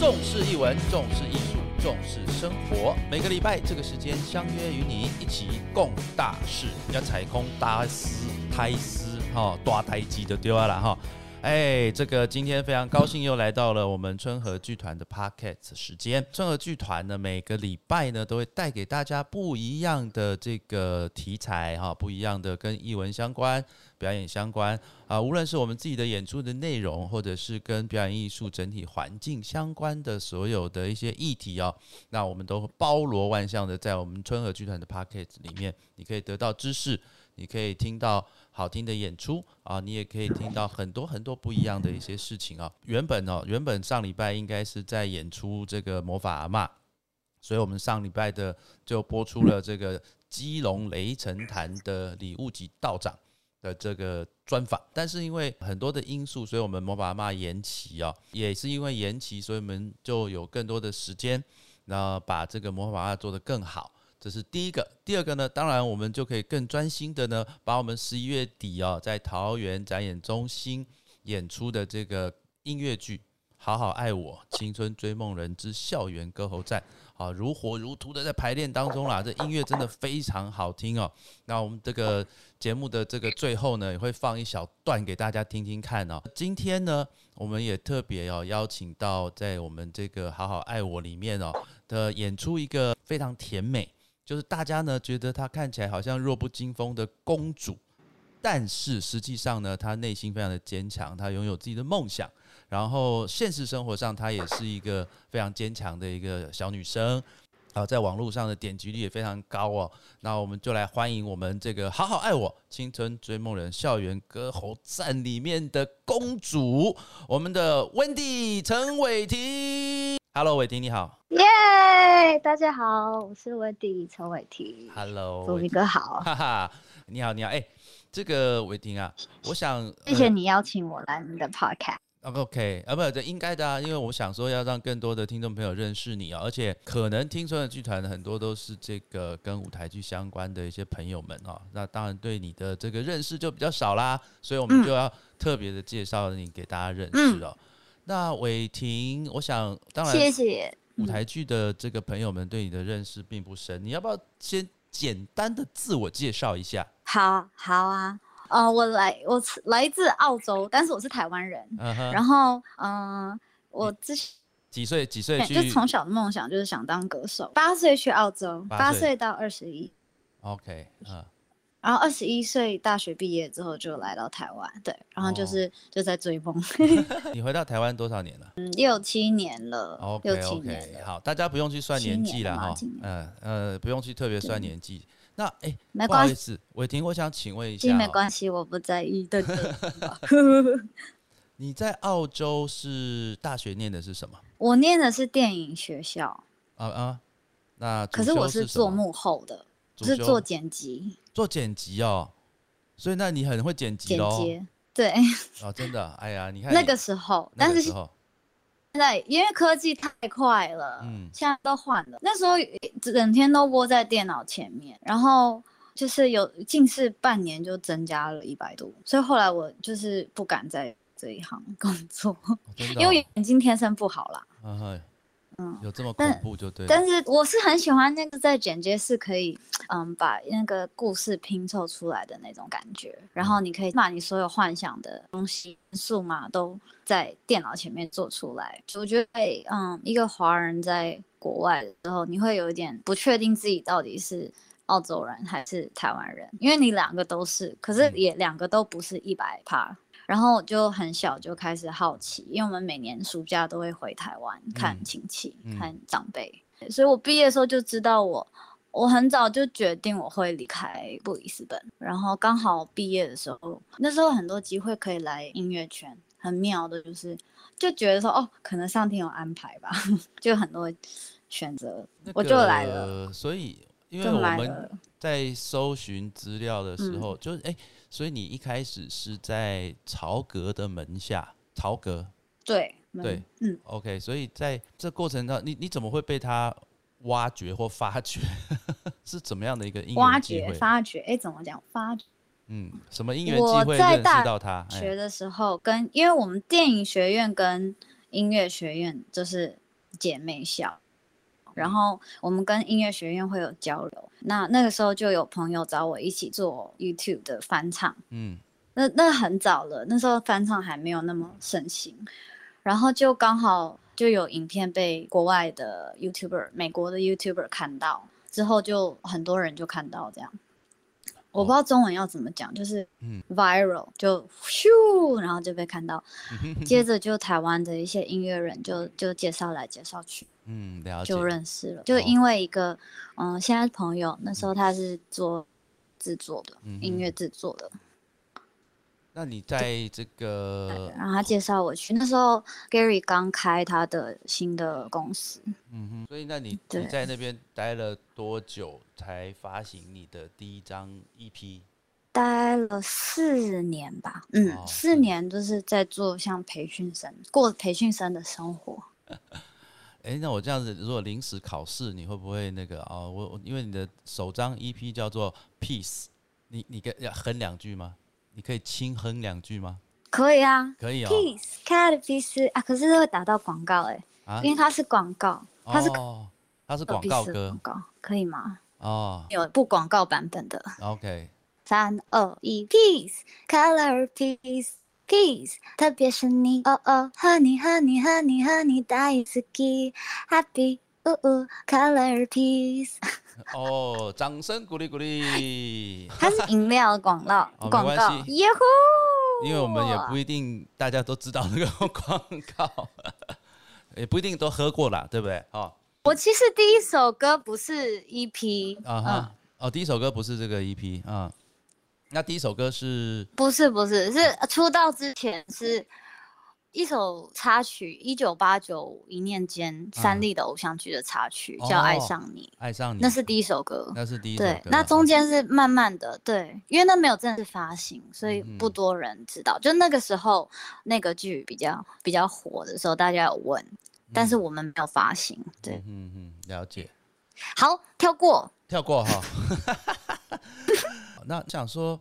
重视译文，重视艺术，重视生活。每个礼拜这个时间相约与你一起共大事，要踩空大丝、胎丝、哈大胎机就丢了哈。哎，这个今天非常高兴又来到了我们春和剧团的 podcast 时间。春和剧团呢，每个礼拜呢都会带给大家不一样的这个题材哈，不一样的跟译文相关、表演相关啊，无论是我们自己的演出的内容，或者是跟表演艺术整体环境相关的所有的一些议题哦，那我们都包罗万象的在我们春和剧团的 podcast 里面，你可以得到知识。你可以听到好听的演出啊，你也可以听到很多很多不一样的一些事情啊。原本哦，原本上礼拜应该是在演出这个魔法阿妈，所以我们上礼拜的就播出了这个基隆雷神坛的礼物级道长的这个专访。但是因为很多的因素，所以我们魔法阿妈延期啊，也是因为延期，所以我们就有更多的时间，那把这个魔法阿做得更好。这是第一个，第二个呢？当然，我们就可以更专心的呢，把我们十一月底哦，在桃园展演中心演出的这个音乐剧《好好爱我青春追梦人之校园歌喉战》啊，如火如荼的在排练当中啦。这音乐真的非常好听哦。那我们这个节目的这个最后呢，也会放一小段给大家听听看哦。今天呢，我们也特别要邀请到在我们这个《好好爱我》里面哦的演出一个非常甜美。就是大家呢觉得她看起来好像弱不禁风的公主，但是实际上呢，她内心非常的坚强，她拥有自己的梦想，然后现实生活上她也是一个非常坚强的一个小女生，啊，在网络上的点击率也非常高哦。那我们就来欢迎我们这个《好好爱我青春追梦人校园歌喉战》里面的公主，我们的温蒂陈伟霆。Hello，伟霆你好。耶，大家好，我是温迪陈伟霆。Hello，祝你哥好。哈哈，你好，你好。哎，这个伟霆啊，我想谢谢你邀请我来你的 Podcast。OK，啊，不，这应该的啊，因为我想说要让更多的听众朋友认识你啊，而且可能听说的剧团很多都是这个跟舞台剧相关的一些朋友们啊，那当然对你的这个认识就比较少啦，所以我们就要特别的介绍你给大家认识哦。那伟霆，我想当然，谢谢舞台剧的这个朋友们对你的认识并不深，你要不要先简单的自我介绍一下？好好啊，呃，我来，我来自澳洲，但是我是台湾人。然后，嗯，我之前几岁？几岁？就从小的梦想就是想当歌手。八岁去澳洲，八岁到二十一。OK，嗯。然后二十一岁大学毕业之后就来到台湾，对，然后就是就在追梦。你回到台湾多少年了？嗯，六七年了。OK OK，好，大家不用去算年纪了哈，嗯呃，不用去特别算年纪。那哎，没关系，伟霆，我想请问一下，没关系，我不在意的。你在澳洲是大学念的是什么？我念的是电影学校。啊啊，那可是我是做幕后的，是做剪辑。做剪辑哦，所以那你很会剪辑哦。对哦，真的，哎呀，你看那个时候，但是现在因为科技太快了，嗯，现在都换了。那时候整天都窝在电脑前面，然后就是有近视，半年就增加了一百度，所以后来我就是不敢在这一行工作，因为眼睛天生不好啦。嗯，有这么恐怖就对。但是我是很喜欢那个在剪接是可以，嗯，把那个故事拼凑出来的那种感觉。然后你可以把你所有幻想的东西、数码都在电脑前面做出来。我觉得，嗯，一个华人在国外的时候，你会有一点不确定自己到底是澳洲人还是台湾人，因为你两个都是，可是也两个都不是一百趴。然后就很小就开始好奇，因为我们每年暑假都会回台湾看亲戚、看长辈，所以我毕业的时候就知道我，我很早就决定我会离开布里斯本。然后刚好毕业的时候，那时候很多机会可以来音乐圈，很妙的就是，就觉得说哦，可能上天有安排吧，就很多选择，我就来了。所以因为我们在搜寻资料的时候，就是哎。所以你一开始是在曹格的门下，曹格，对对，嗯，OK。所以在这过程中，你你怎么会被他挖掘或发掘？是怎么样的一个因挖掘、发掘？哎，怎么讲？发掘？嗯，什么音乐机会认识到他？学的时候，跟因为我们电影学院跟音乐学院就是姐妹校，然后我们跟音乐学院会有交流。那那个时候就有朋友找我一起做 YouTube 的翻唱，嗯那那很早了，那时候翻唱还没有那么盛行，然后就刚好就有影片被国外的 YouTuber、美国的 YouTuber 看到，之后就很多人就看到这样。我不知道中文要怎么讲，就是嗯 viral 就咻，然后就被看到，接着就台湾的一些音乐人就就介绍来介绍去，嗯，了解就。认识了。就哦因为一个嗯，现在朋友那时候他是做制作的，嗯音乐制作的，那你在这个然后他介绍我去。那时候 Gary 刚开他的新的公司，嗯哼，所以那你你在那边待了多久才发行你的第一张 E EP？待了四年吧，嗯，哦四年就是在做像培训生，过培训生的生活。哎，那我这样子，如果临时考试，你会不会那个哦？我我因为你的首张 EP 叫做 Peace，你你跟要哼两句吗？你可以轻哼两句吗？可以啊可以哦。，peace cat peace 啊，可是会打到广告哎、啊因为它是广告，它是哦，它是广告歌广告，可以吗？哦。有不广告版本的，OK，三二一，peace color peace peace，特别是你哦哦，和你和你和你和你大一次 key happy 呜呜 color peace，哦，掌声鼓励鼓励。它是饮料广告 广告耶呼！因为我们也不一定大家都知道那个广告，也不一定都喝过啦，对不对？哦，我其实第一首歌不是 EP，嗯，啊哈，哦，第一首歌不是这个 EP 啊，那第一首歌是不是不是，是出道之前是一首插曲，一九八九一念间三立的偶像剧的插曲，叫《爱哦上你》，爱上你，那是第一首歌。那是第一首歌，，对那中间是慢慢的，对，因为那没有正式发行，所以不多人知道。就那个时候，那个剧比较比较火的时候，大家有问，但是我们没有发行。对，嗯嗯嗯，了解，好，跳过。跳过哈。那想说，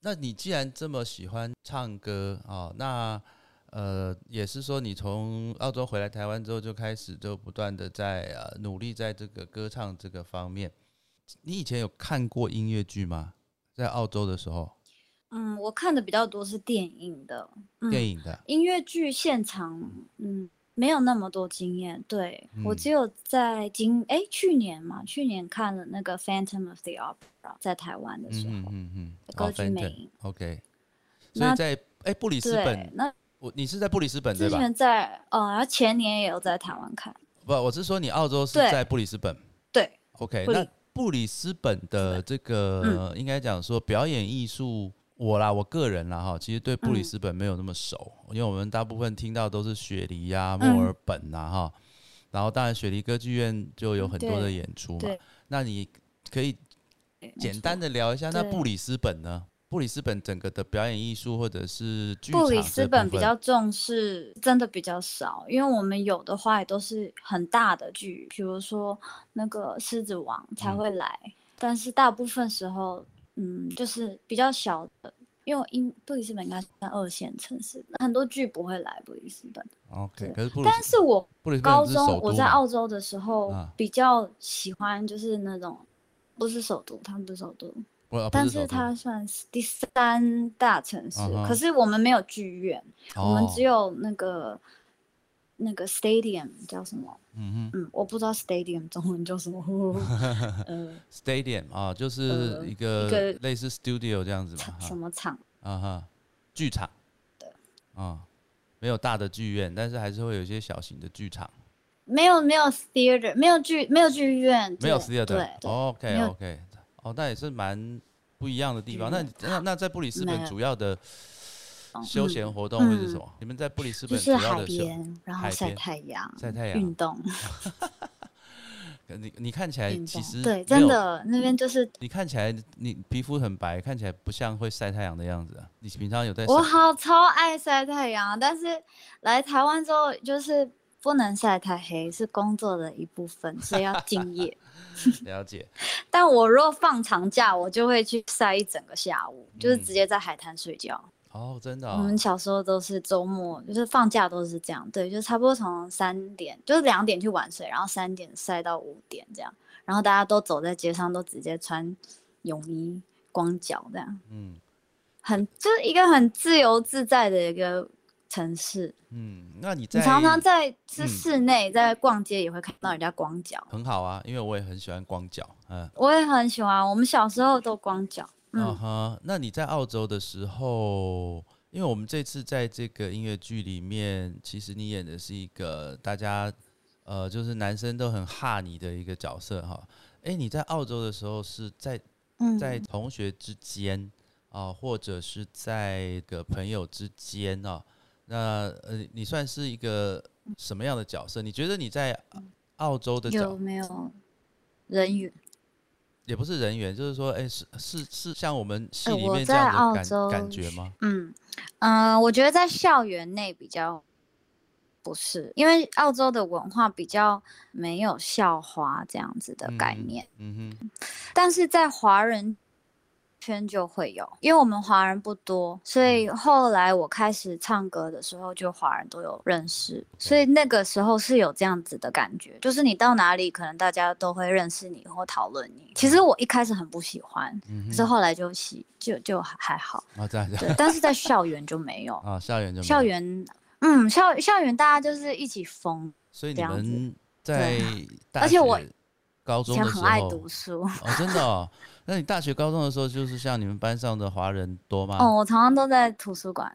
那你既然这么喜欢唱歌啊、那呃，也是说你从澳洲回来台湾之后就开始就不断的在呃努力在这个歌唱这个方面。你以前有看过音乐剧吗？在澳洲的时候，嗯，我看的比较多是电影的，嗯、电影的，音乐剧现场，嗯，没有那么多经验。对、我嗯只有在今哎去年嘛，去年看了那个《Phantom of the Opera》在台湾的时候，嗯嗯歌剧魅影 OK。所以在哎布里斯本，，那我你是在布里斯本对吧？之前在呃，然后前年也有在台湾看，不，我是说你澳洲是在布里斯本。对，OK，那布里斯本的这个、应该讲说表演艺术，我啦，我个人啦哈，其实对布里嗯。斯本没有那么熟，因为我们大部分听到都是雪梨呀、嗯。墨尔本呐哈，然后当然雪梨歌剧院就有很多的演出嘛。那你可以简单的聊一下，那布里斯本呢？布里斯本整个的表演艺术或者是剧布里斯本比较重视，真的比较少，因为我们有的话也都是很大的剧，比如说那个《狮子王》才嗯。会来，但是大部分时候，嗯，就是比较小的，因为英布里斯本应该算二线城市，很多剧不会来布里斯本。OK，可是但是我高中我在澳洲的时候啊比较喜欢就是那种。不是首都，它不是首都，不不但是是首都它算是第三大城市。可是我们没有剧院，我们哦只有那个那个 stadium 叫什么？嗯哼。嗯，我不知道 stadium 中文叫什么。呃，Stadium 啊，就是呃一个一个类似 studio 这样子嘛，什么场？啊哈，剧场，啊，没有大的剧院，但是还是会有一些小型的剧场，没有没有 theater，没有剧没有剧院，没有 theater 对。对 OK OK，哦，那也是蛮不一样的地方。那那那在布里斯本主要的休闲嗯活动会是什么？你们在布里斯本就是海边，然后晒太阳，晒太阳运动，你你看起来其实，对，真的那边就是你看起来你皮肤很白，看起来不像会晒太阳的样子啊。你平常有在晒我好超爱晒太阳，但是来台湾之后就是不能晒太黑，是工作的一部分，所以要敬业。了解？但我若放长假，我就会去晒一整个下午，就是嗯直接在海滩睡觉。哦，真的、我哦们小时候都是周末，就是放假都是这样，对，就差不多从三点，就是两点去玩水，然后三点晒到五点这样，然后大家都走在街上，都直接穿泳衣、光脚这样，嗯很就是一个很自由自在的一个城市。嗯，那你在你常常在是嗯室内，在逛街也会看到人家光脚，很好啊，因为我也很喜欢光脚，嗯。我也很喜欢。我们小时候都光脚，嗯嗯，哼，那你在澳洲的时候，因为我们这次在这个音乐剧里面，其实你演的是一个大家呃，就是男生都很哈你的一个角色哈。诶，你在澳洲的时候是在嗯在同学之间啊、或者是在个朋友之间啊、那呃，你算是一个什么样的角色？你觉得你在澳洲的角有没有人缘？也不是人员，就是说，诶，是是是像我们戏呃我里面这在样的感澳洲感觉吗？嗯嗯、呃我觉得在校园内比较不是，因为澳洲的文化比较没有校花这样子的概嗯念，嗯哼，但是在华人圈就会有，因为我们华人不多，所以嗯后来我开始唱歌的时候，就华人都有认识，所以那个时候是有这样子的感觉，就是你到哪里，可能大家都会认识你或讨论你。其实我一开始很不喜欢，嗯，可是后来就喜就就还还好，啊，这样但是在校园就没有，啊，校园就校，园。嗯，校校园大家就是一起疯，所以你们在大而且我高以中前很爱读书。哦，真的哦。那你大学、高中的时候，就是像你们班上的华人多吗？哦，我常常都在图书馆。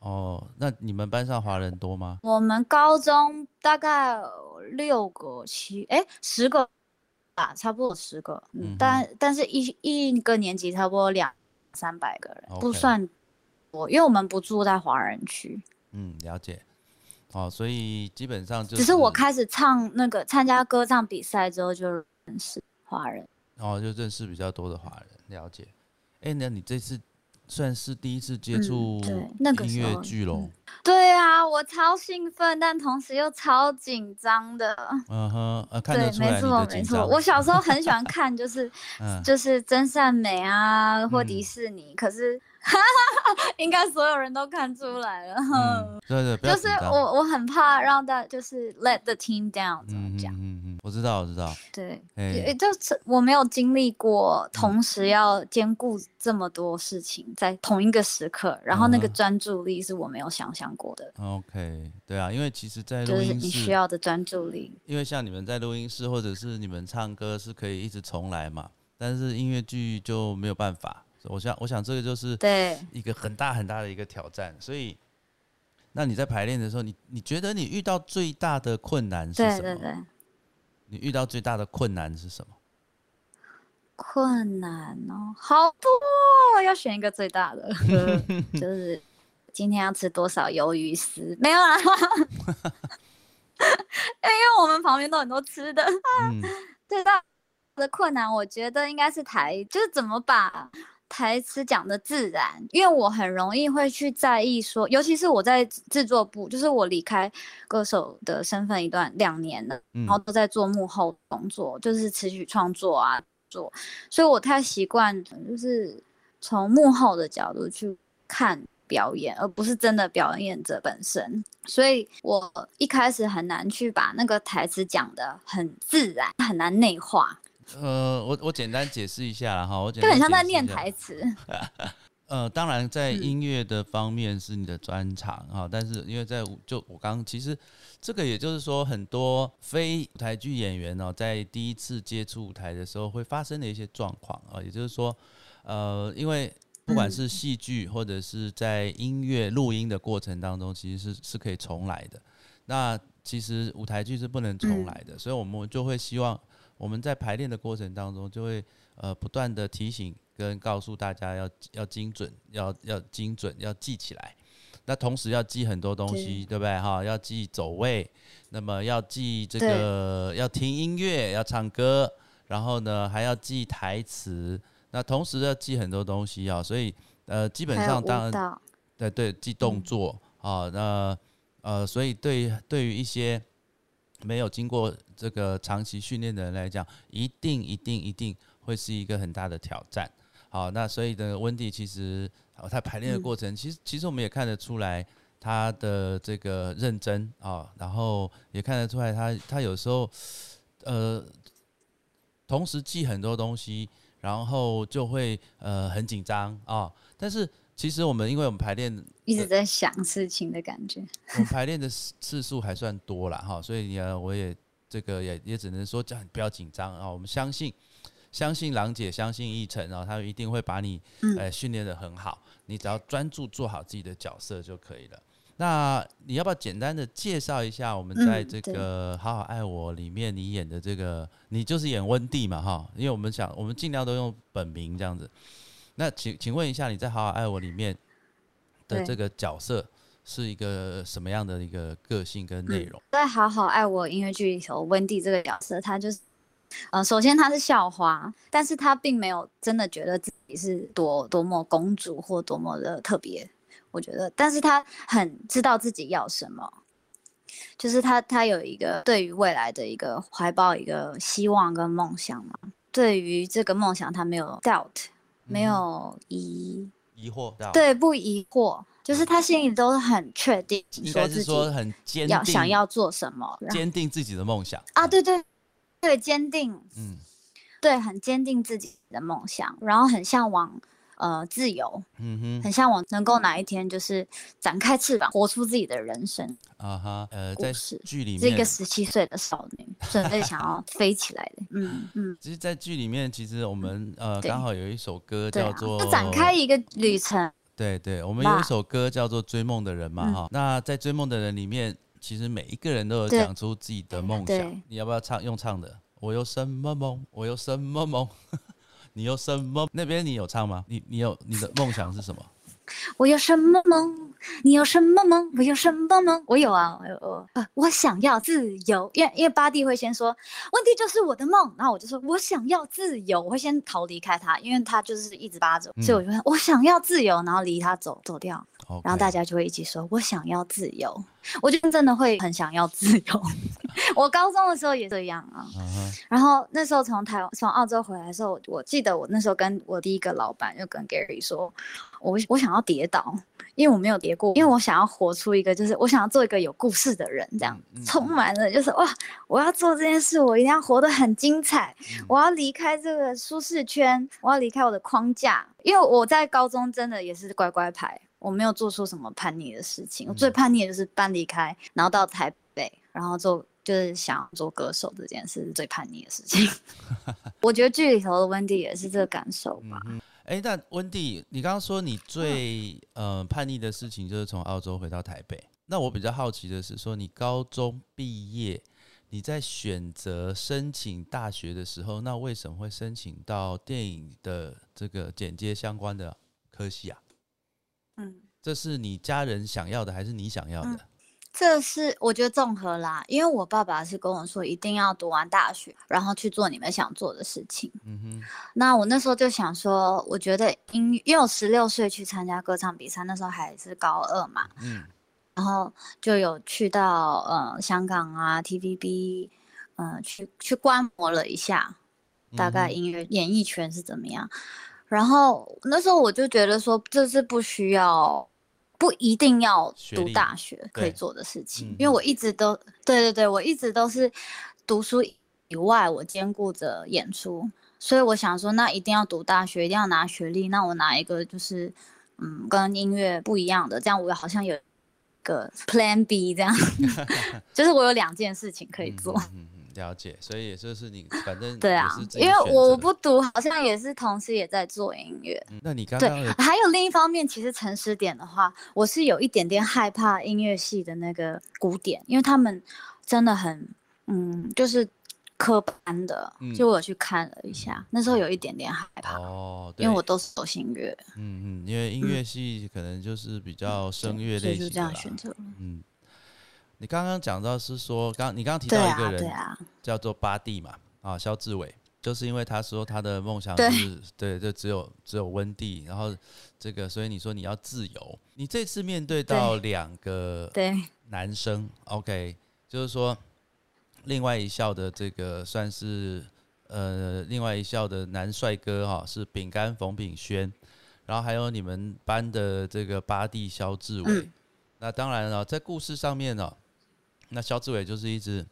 哦，那你们班上华人多吗？我们高中大概六个七哎十个吧，差不多十个，嗯但但是一一个年级差不多两三百个人不算多，因为我们不住在华人区，嗯，了解。哦，所以基本上就只是我开始唱那个参加歌唱比赛之后就认识华人。哦，就认识比较多的华人，了解。哎，那你这次算是第一次接嗯触对那个音乐剧喽嗯？对啊，我超兴奋，但同时又超紧张的。嗯哼，呃，看对得，出来没错没错。我小时候很喜欢看，就是嗯就是真善美啊，或嗯迪士尼，可是 应该所有人都看出来了。嗯，对对，就是我我很怕让大就是 let the team down 怎嗯么讲？嗯嗯嗯，我知道我知道。对，哎也就是我没有经历过同时要兼顾这么多事情在同一个时刻，然后那个专注力是我没有想象过的，OK，对啊，因为其实，在就是录音你需，要的专注力。因为像你们在录音室或者是你们唱歌是可以一直重来嘛，但是音乐剧就没有办法。我想，我想这个就是对，一个很大很大的一个挑战。所以，那你在排练的时候，你你觉得你遇到最大的困难是什么？对对对，你遇到最大的困难是什么？困难哦，好多哦，要选一个最大的，就是今天要吃多少鱿鱼丝？没有啦，因为我们旁边都很多吃的。嗯 最大的困难，我觉得应该是台，就是怎么把台词讲的自然，因为我很容易会去在意说，尤其是我在制作部，就是我离开歌手的身份一段两年了，嗯然后都在做幕后工作，就是词曲创作啊做，所以我太习惯就是从幕后的角度去看。表演，而不是真的表演者本身，所以我一开始很难去把那个台词讲的很自然，很难内化，呃，我我简单解释一下啦哈，我简就单很像在念解释一下台词。呃，当然，在嗯音乐的方面是你的专长哈、但是因为在舞就我刚其实这个也就是说，很多非舞台剧演员哦，在第一次接触舞台的时候会发生的一些状况啊，也就是说，呃，因为不管嗯是戏剧或者是在音乐录音的过程当中，其实是是可以重来的。那其实舞台剧是不能重来的，所以我们就会希望我们在排练的过程当中，就会呃不断的提醒跟告诉大家要要精准，要要精准，要记起来。那同时要记很多东西，对不对哈？要记走位，那么要记这个要听音乐，要唱歌，然后呢还要记台词。那同时要记很多东西啊，所以呃基本上当然，对对，记动嗯作啊、那呃，所以对对于一些没有经过这个长期训练的人来讲，一定一定一定会是一个很大的挑战好，那所以呢，温蒂其实哦，他排练的过程，其实其实我们也看得出来他的这个认真啊，然后也看得出来他他有时候呃，同时记很多东西，然后就会呃很紧张啊。但是其实我们因为我们排练一直在想事情的感觉，我们排练的次次数还算多了哈，所以呢，我也这个也也只能说叫你不要紧张啊，我们相信。相信郎姐，相信奕晨，然后他一定会把你，呃，训练的很好。你只要专注做好自己的角色就可以了。那你要不要简单的介绍一下我们在这个《好好爱我》里面你演的这个，你就是演温蒂嘛，哈？因为我们想，我们尽量都用本名这样子。那请请问一下，你在《好好爱我》里面的这个角色是一个什么样的一个个性跟内容？在《好好爱我》音乐剧里头，温蒂这个角色，她就是。呃，首先她是校花，但是她并没有真的觉得自己是多多么公主或多么的特别，我觉得，但是她很知道自己要什么，就是她她有一个对于未来的一个怀抱一个希望跟梦想嘛，对于这个梦想她没有 doubt，没有疑疑惑，对，不疑惑，就是他心里都很确定，应该是说很坚定，要想要做什么，坚定自己的梦想。啊，对对。对，坚定，嗯，对，很坚定自己的梦想，然后很向往，呃，自由，嗯哼，很向往能够哪一天就是展开翅膀，活出自己的人生啊哈，呃，在剧里面，是一个十七岁的少女，准备想要飞起来的，嗯嗯。其实，在剧里面，其实我们呃刚好有一首歌叫做《展开一个旅程》，对对，我们有一首歌叫做《追梦的人》嘛哈。那在《追梦的人》里面。其实每一个人都有讲出自己的梦想，你要不要唱？用唱的，我有什么梦？我有什么梦？你有什么？那边你有唱吗？你你有你的梦想是什么？我有什么梦？你有什么梦？我有什么梦？我有啊，我有呃，我想要自由。因为因为巴蒂会先说，问题就是我的梦，然后我就说我想要自由，我会先逃离开他，因为他就是一直扒着，所以我就说我想要自由，然后离他走走掉，然后大家就会一起说我想要自由。我就真的会很想要自由。我高中的时候也这样啊。然后那时候从台湾从澳洲回来的时候，我记得我那时候跟我第一个老板就跟 Gary 说，我我想要跌倒，因为我没有跌过，因为我想要活出一个就是我想要做一个有故事的人，这样充满了就是哇，我要做这件事，我一定要活得很精彩，我要离开这个舒适圈，我要离开我的框架，因为我在高中真的也是乖乖牌。我没有做出什么叛逆的事情，我最叛逆的就是搬离开，然后到台北，然后做就是想做歌手这件事是最叛逆的事情。我觉得剧里头的温蒂也是这个感受吧。哎，那温蒂，你刚刚说你最呃叛逆的事情就是从澳洲回到台北，那我比较好奇的是，说你高中毕业，你在选择申请大学的时候，那为什么会申请到电影的这个剪接相关的科系啊？嗯，这是你家人想要的，还是你想要的？这是我觉得综合啦，因为我爸爸是跟我说，一定要读完大学，然后去做你们想做的事情。嗯哼，那我那时候就想说，我觉得音，因为我十六岁去参加歌唱比赛，那时候还是高二嘛。嗯，然后就有去到呃香港啊 TVB，嗯，去去观摩了一下，大概音乐演艺圈是怎么样。然后那时候我就觉得说，这是不需要，不一定要读大学可以做的事情，因为我一直都，对对对，我一直都是读书以外，我兼顾着演出，所以我想说，那一定要读大学，一定要拿学历，那我拿一个就是，嗯，跟音乐不一样的，这样我好像有个 Plan B 这样，就是我有两件事情可以做。了解，所以也就是你，反正对啊，因为我不读，好像也是同时也在做音乐。那你刚刚还有另一方面，其实诚实点的话，我是有一点点害怕音乐系的那个古典，因为他们真的很，嗯，就是科班的。就我去看了一下，那时候有一点点害怕哦，因为我都是走音乐。嗯嗯，因为音乐系可能就是比较声乐类型的，就这样选择了。嗯。你刚刚讲到是说，刚你刚刚提到一个人，叫做巴蒂嘛，啊，肖志伟，就是因为他说他的梦想是，对，就只有只有温蒂，然后这个，所以你说你要自由，你这次面对到两个男生，OK，就是说另外一校的这个算是呃另外一校的男帅哥哈是饼干冯炳轩，然后还有你们班的这个巴蒂肖志伟。嗯。那当然了，在故事上面呢、那肖志伟就是一直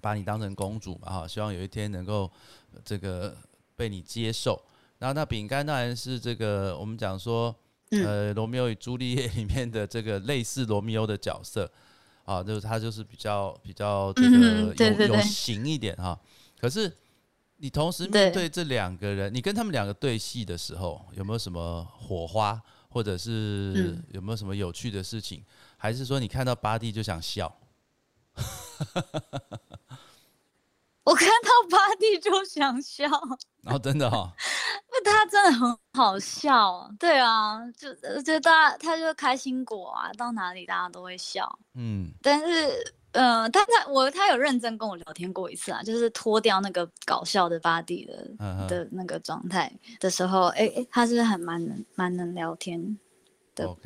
把你当成公主嘛哈，希望有一天能够呃这个被你接受。然后那饼干当然是这个我们讲说，嗯呃，罗密欧与朱丽叶里面的这个类似罗密欧的角色啊，就是他就是比较比较这个有、有型一点哈。可是你同时面对对这两个人，你跟他们两个对戏的时候，有没有什么火花，或者是嗯有没有什么有趣的事情？还是说你看到巴蒂就想笑？我看到巴蒂就想笑，哦真的哈、因为他真的很好笑。对啊，就呃就大家他就开心果啊，到哪里大家都会笑。嗯，但是，呃，他他我他有认真跟我聊天过一次啊，就是脱掉那个搞笑的巴蒂的的那个状态的时候，哎、哎，他是很蛮能蛮能聊天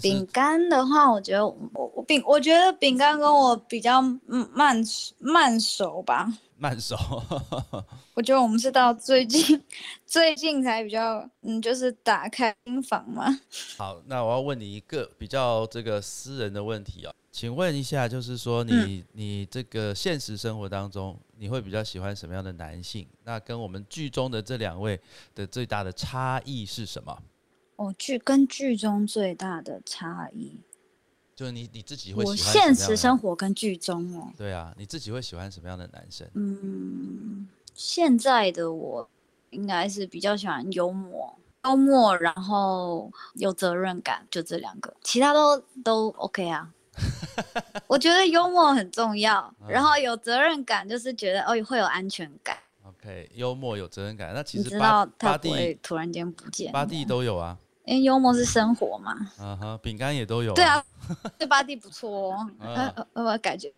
饼干的话，我觉得我我饼，我觉得饼干跟我比较嗯慢慢熟吧。慢熟，我觉得我们是到最近 最近才比较嗯，就是打开心房嘛。好，那我要问你一个比较这个私人的问题啊、请问一下，就是说嗯你、你这个现实生活当中，你会比较喜欢什么样的男性？那跟我们剧中的这两位的最大的差异是什么？哦，剧跟剧中最大的差异，就是你你自己会我喜欢什么样的现实生活跟剧中哦，对啊，你自己会喜欢什么样的男生？嗯，现在的我应该是比较喜欢幽默，幽默，然后有责任感，就这两个，其他都都 OK 啊。我觉得幽默很重要，然后有责任感，就是觉得哦会有安全感。OK，幽默有责任感，那其你知实巴道他巴不会蒂突然间不见，巴蒂都有啊，因为幽默是生活嘛。啊哈，饼干也都有、对，啊，对巴蒂不错哦，嗯呃呃，我感觉。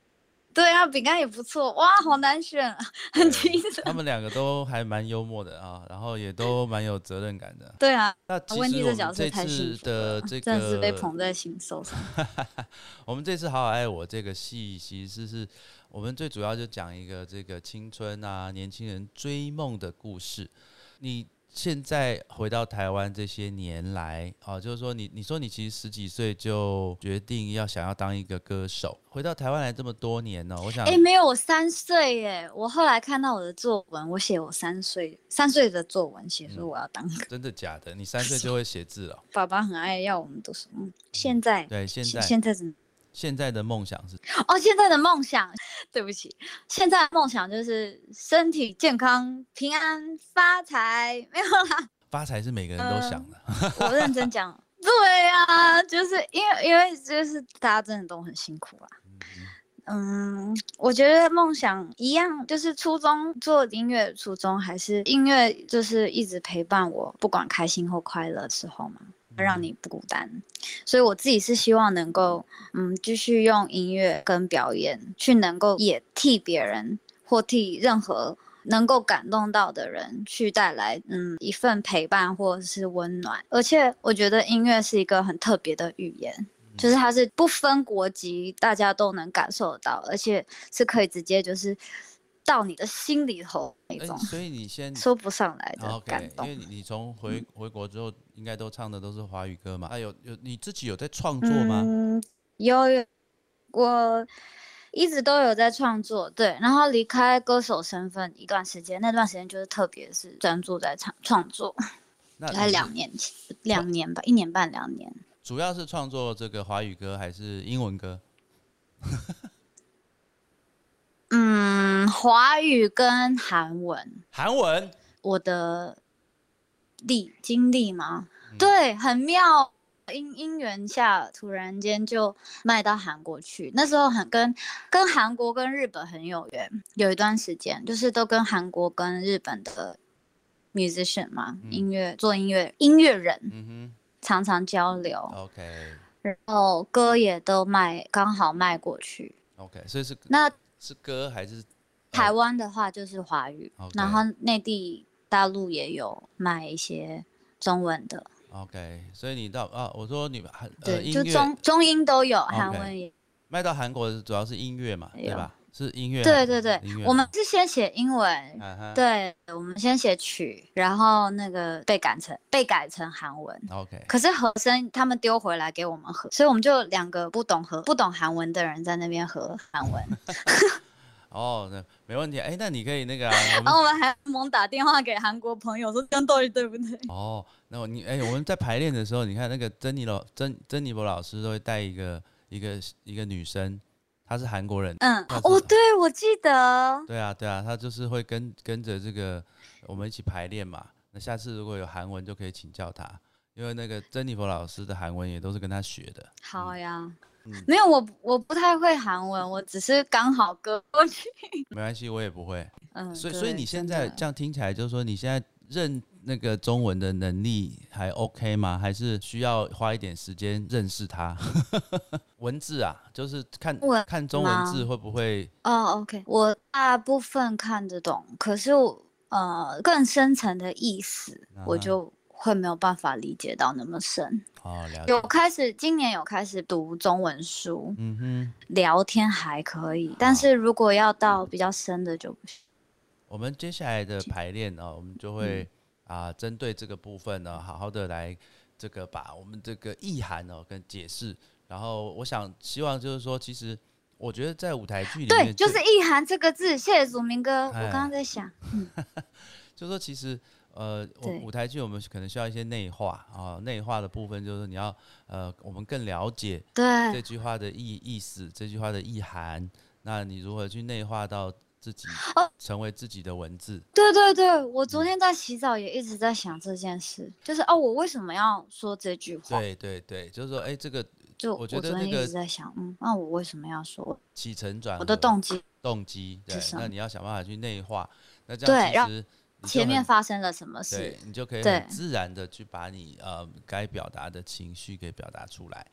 对啊，饼干也不错，哇，好难选啊，很对精神。他们两个都还蛮幽默的啊，然后也都蛮有责任感的。对啊，那其温蒂这实我们这角色太幸次福了，的这真的是被捧在心手上。我们这次《好好爱我》这个戏，其实是我们最主要就讲一个这个青春啊，年轻人追梦的故事。你现在回到台湾这些年来，啊，就是说你你说你其实十几岁就决定要想要当一个歌手，回到台湾来这么多年呢、我想，哎、没有，我三岁耶！我后来看到我的作文，我写我三岁三岁的作文，写嗯说我要当歌。真的假的？你三岁就会写字了？爸爸很爱要我们读书。嗯，现在对，现在现在怎么？现在的梦想是哦，现在的梦想，对不起，现在的梦想就是身体健康、平安、发财。没有啦，发财是每个人都想的。我认真讲。对啊，就是因为因为就是大家真的都很辛苦啊。嗯，我觉得梦想一样，就是初中做音乐初衷还是音乐，就是一直陪伴我，不管开心或快乐时候嘛，让你不孤单。所以我自己是希望能够，嗯，继续用音乐跟表演去能够也替别人或替任何能够感动到的人去带来，嗯，一份陪伴或者是温暖。而且我觉得音乐是一个很特别的语言。就是它是不分国籍，大家都能感受得到，而且是可以直接就是到你的心里头那哎种所以你先说不上来的感 OK，因。为你你从回回国之后，应该都唱的都是华语歌嘛？啊，有有你自己有在创作吗？嗯，有有，我一直都有在创作，对，然后离开歌手身份一段时间，那段时间就是特别是专注在创创作，那你是两年前，两年吧，一年半两年。主要是创作这个华语歌还是英文歌？嗯，华语跟韩文，韩文？我的历经历吗？嗯对，很妙。因因缘下，突然间就卖到韩国去。那时候很跟跟韩国跟日本很有缘，有一段时间就是都跟韩国跟日本的 musician 嘛，嗯音乐做音乐音乐人嗯常常交流，，OK 然后歌也都卖，刚好卖过去。OK，所以是那是歌还是台湾的话就是华语然后内地大陆也有卖一些中文的，OK？所以你到啊，我说你们韩呃对，音乐就中中英都有，韩文也卖到韩国主要是音乐嘛，对吧？是音乐，对对对，我们是先写英文，对，我们先写曲，然后那个被改成被改成韩文。，OK，可是和声他们丢回来给我们合，所以我们就两个不懂和不懂韩文的人在那边和韩文，哦，那没问题。哎，那你可以那个、然后我们还猛打电话给韩国朋友说这样到底对不对？哦，那我你哎，我们在排练的时候，你看那个珍妮老珍珍妮博老师都会带一个一个一个女生，她是韩国人，嗯哦，对，我记得，对啊对啊，他就是会跟跟着这个我们一起排练嘛。那下次如果有韩文就可以请教他，因为那个珍妮佛老师的韩文也都是跟他学的。好呀。嗯没有，我我不太会韩文，我只是刚好歌过去。没关系，我也不会。嗯，所以，所以你现在这样听起来，就是说你现在认那个中文的能力还 OK 吗？还是需要花一点时间认识它？文字啊，就是看看中文字会不会？哦，OK，我大部分看得懂，可是我呃更深层的意思，我啊就会没有办法理解到那么深。哦，了有解。开始，今年有开始读中文书，嗯哼，聊天还可以，但是如果要到比较深的就不行。我们接下来的排练呢，我们就会嗯啊，针对这个部分呢，好好的来这个把我们这个意涵哦跟解释。然后，我想希望就是说，其实我觉得在舞台剧里对，面，就是“意涵”这个字。谢谢祖明哥，我哎刚刚在想，就说其实呃，舞舞台剧我们可能需要一些内化啊，内化的部分就是你要呃，我们更了解对这，句话的意意思，这句话的意涵，那你如何去内化到自己哦，成为自己的文字？对对对，我嗯昨天在洗澡也一直在想这件事，就是哦，我为什么要说这句话？对对对，就是说，哎，这个就我觉昨天一得那个直在想，嗯，那我为什么要说？起承转我的动机，动机，对是，那你要想办法去内化，那这样其实前面发生了什么对事？，你就可以很自然的去把你呃该表达的情绪给表达出来。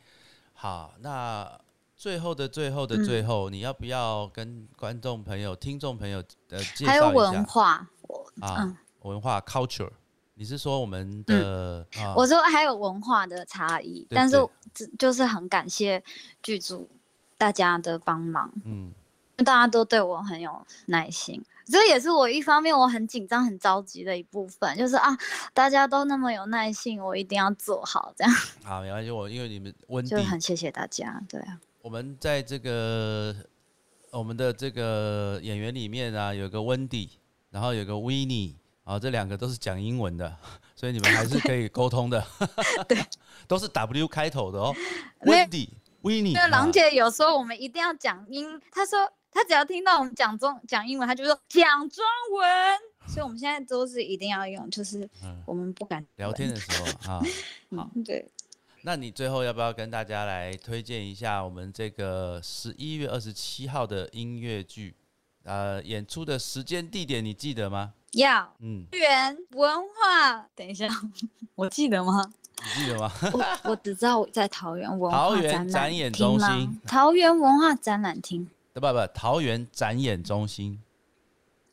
好，那最后的最后的嗯最后，你要不要跟观众朋友、听众朋友呃介还有绍一下文化，啊、嗯，文化 culture？你是说我们的、啊？我说还有文化的差异，对但是这就是很感谢剧组大家的帮忙，嗯，大家都对我很有耐心。这也是我一方面我很紧张、很着急的一部分，就是啊，大家都那么有耐心，我一定要做好，这样好，没关系，我因为你们温蒂就很谢谢大家。对啊，我们在这个我们的这个演员里面啊，有个温迪，然后有个维尼，啊，这两个都是讲英文的，所以你们还是可以沟通的。对，都是 W 开头的哦。没温迪、维尼，那郎啊姐有时候我们一定要讲英，她说她只要听到我们讲中讲英文，她就说讲中文。所以我们现在都是一定要用，就是嗯我们不敢聊天的时候啊，好嗯，对，那你最后要不要跟大家来推荐一下我们这个十一月二十七号的音乐剧？呃，演出的时间地点你记得吗？要嗯，园文化。等一下，我记得吗？你记得吗？我我只知道我在桃园文桃园展演中心桃园文化展览厅。不不，桃园展演中心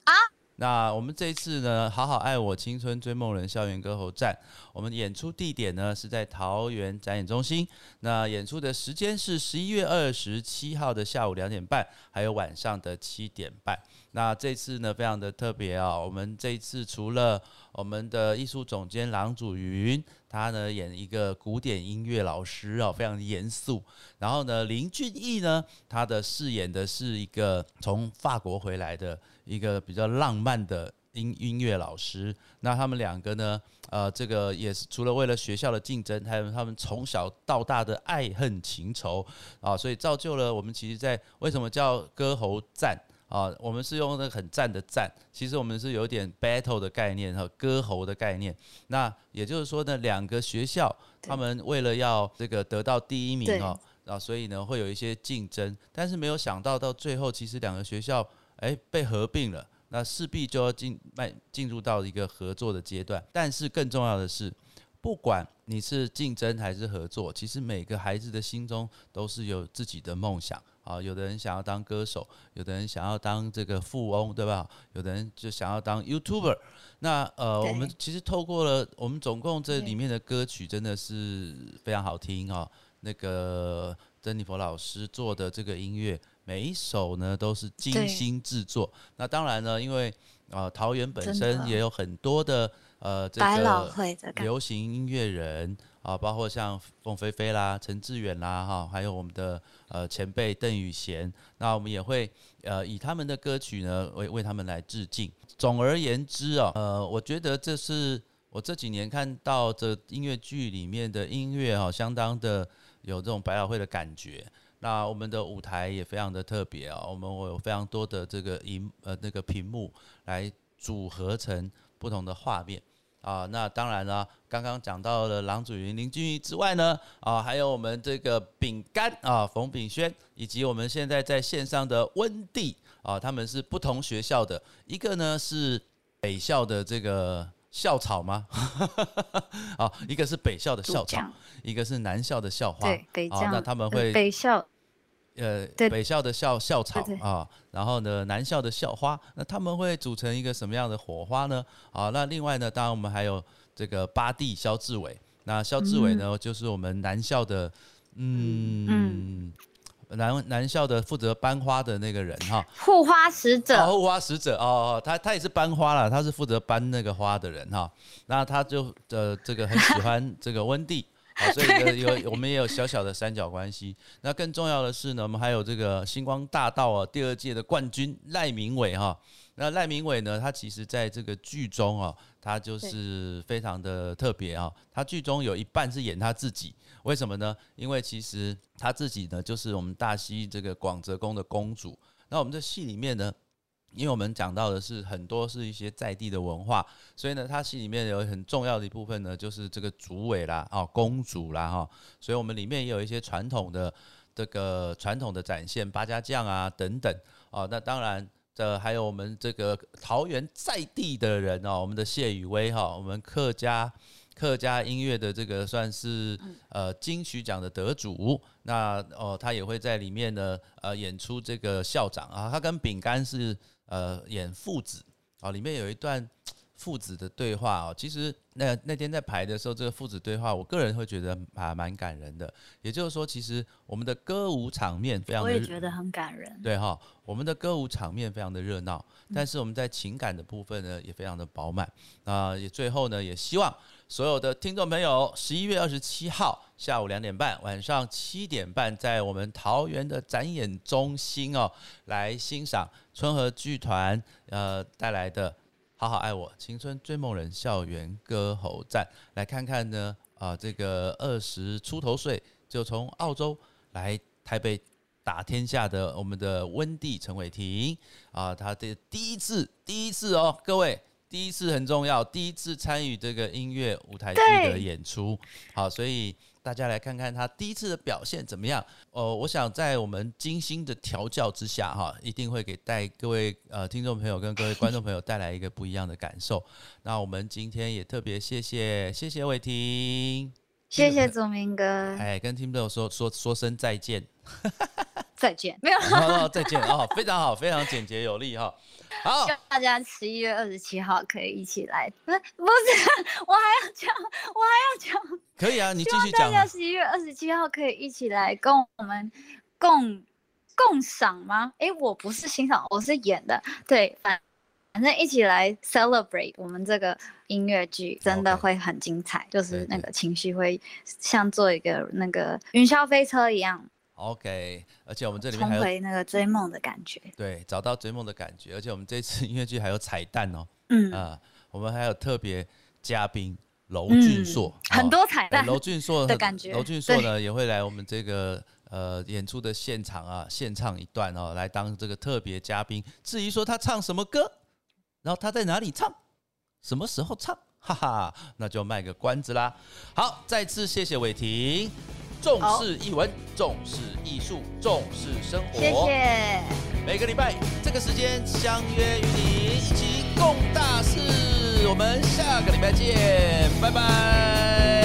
啊。那我们这一次呢，好好爱我青春追梦人校园歌喉战，我们演出地点呢是在桃园展演中心。那演出的时间是十一月二十七号的下午两点半，还有晚上的七点半。那这次呢，非常的特别啊、我们这一次除了我们的艺术总监郎祖云，他呢演一个古典音乐老师哦，非常严肃。然后呢，林俊逸呢，他的饰演的是一个从法国回来的一个比较浪漫的音音乐老师。那他们两个呢，呃，这个也是除了为了学校的竞争，还有他们从小到大的爱恨情仇啊，所以造就了我们其实在为什么叫歌喉战？啊，我们是用那个很赞的赞，其实我们是有点 battle 的概念和歌喉的概念。那也就是说呢，两个学校他们为了要这个得到第一名对哦，啊，所以呢会有一些竞争，但是没有想到到最后，其实两个学校哎被合并了，那势必就要进迈进入到一个合作的阶段。但是更重要的是，不管你是竞争还是合作，其实每个孩子的心中都是有自己的梦想啊。有的人想要当歌手，有的人想要当这个富翁，对吧？有的人就想要当 YouTuber。那呃，我们其实透过了我们总共这里面的歌曲，真的是非常好听哦。那个珍妮佛老师做的这个音乐每一首呢都是精心制作。那当然呢，因为呃桃园本身也有很多的呃这个流行音乐人啊，包括像凤飞飞啦、陈志远啦，哈，还有我们的呃前辈邓宇贤，那我们也会呃以他们的歌曲呢为为他们来致敬。总而言之啊，呃，我觉得这是我这几年看到这音乐剧里面的音乐哈、相当的有这种百老汇的感觉。那我们的舞台也非常的特别啊，我们会有非常多的这个荧呃那个屏幕来组合成不同的画面。啊，那当然了，刚刚讲到了郎祖筠、林俊逸之外呢，啊，还有我们这个饼干啊，冯炳轩，以及我们现在在线上的温蒂啊，他们是不同学校的，一个呢是北校的这个校草吗？啊，一个是北校的校草，一个是南校的校花。对北啊，将，那他们呃会北校。呃，对。北校的校校草啊，然后呢，南校的校花，那他们会组成一个什么样的火花呢？啊，那另外呢，当然我们还有这个八弟肖志伟，那肖志伟呢，就是我们南校的，嗯，南南校的负责班花的那个人哈，护花使者，哦，花使者哦，哦他他也是班花了，他是负责搬那个花的人哈。那他就呃这个很喜欢这个温蒂，好，所以呢有我们也有小小的三角关系。那更重要的是呢，我们还有这个星光大道啊第二届的冠军赖明伟哈。那赖明伟呢，他其实在这个剧中啊，他就是非常的特别啊。他剧中有一半是演他自己，为什么呢？因为其实他自己呢，就是我们大溪这个广泽宫的公主。那我们这戏里面呢，因为我们讲到的是很多是一些在地的文化，所以呢，它戏里面有很重要的一部分呢，就是这个主尾啦，哦，公主啦，哈，所以我们里面也有一些传统的这个传统的展现，八家将啊等等，哦，那当然。这还有我们这个桃园在地的人哦，我们的谢宇威哈，我们客家客家音乐的这个算是呃金曲奖的得主，那哦他也会在里面呢呃演出这个校长啊，他跟饼干是呃演父子。啊，里面有一段父子的对话哦，其实那那天在排的时候，这个父子对话，我个人会觉得还蛮感人的。也就是说，其实我们的歌舞场面非常我也觉得很感人。对哈，我们的歌舞场面非常的热闹，但是我们在情感的部分呢，也非常的饱满。啊、也最后呢，也希望所有的听众朋友，十一月二十七号下午两点半，晚上七点半，在我们桃园的展演中心哦，来欣赏春和剧团呃带来的。好好爱我，青春追梦人校园歌喉战，来看看呢啊、这个二十出头岁就从澳洲来台北打天下的我们的温蒂陈伟霆。啊，他的第一次，第一次哦，各位，第一次很重要，第一次参与这个音乐舞台剧的演出，好，所以大家来看看他第一次的表现怎么样。哦，我想在我们精心的调教之下，哈，一定会给带各位呃听众朋友跟各位观众朋友带来一个不一样的感受。那我们今天也特别谢谢谢谢伟霆，谢谢祖明哥，哎，跟听众朋友说说说声再见。再见。没有，哦，再见哦，非常好，非常简洁有力哈。好希，望大家十一月二十七号可以一起来，不是不是，我还要讲，我还要讲，可以啊，你继希望大续讲大。家十一月二十七号可以一起来跟我们共共赏吗？诶，我不是欣赏，我是演的，对，反反正一起来 celebrate 我们这个音乐剧，真的会很精彩，就是那个情绪会像坐一个那个云霄飞车一样，OK，而且我们这里面还有重回那个追梦的感觉。对找到追梦的感觉，而且我们这次音乐剧还有彩蛋哦，嗯，啊，我们还有特别嘉宾娄嗯俊硕，很哦多彩蛋，对娄俊硕的感觉娄俊硕呢也会来我们这个呃演出的现场啊，献唱一段哦，来当这个特别嘉宾。至于说他唱什么歌，然后他在哪里唱，什么时候唱，哈哈，那就卖个关子啦。好，再次谢谢伟霆，重视译文，重视艺术，重视生活。谢谢。每个礼拜这个时间相约与你一起共大事，我们下个礼拜见，拜拜。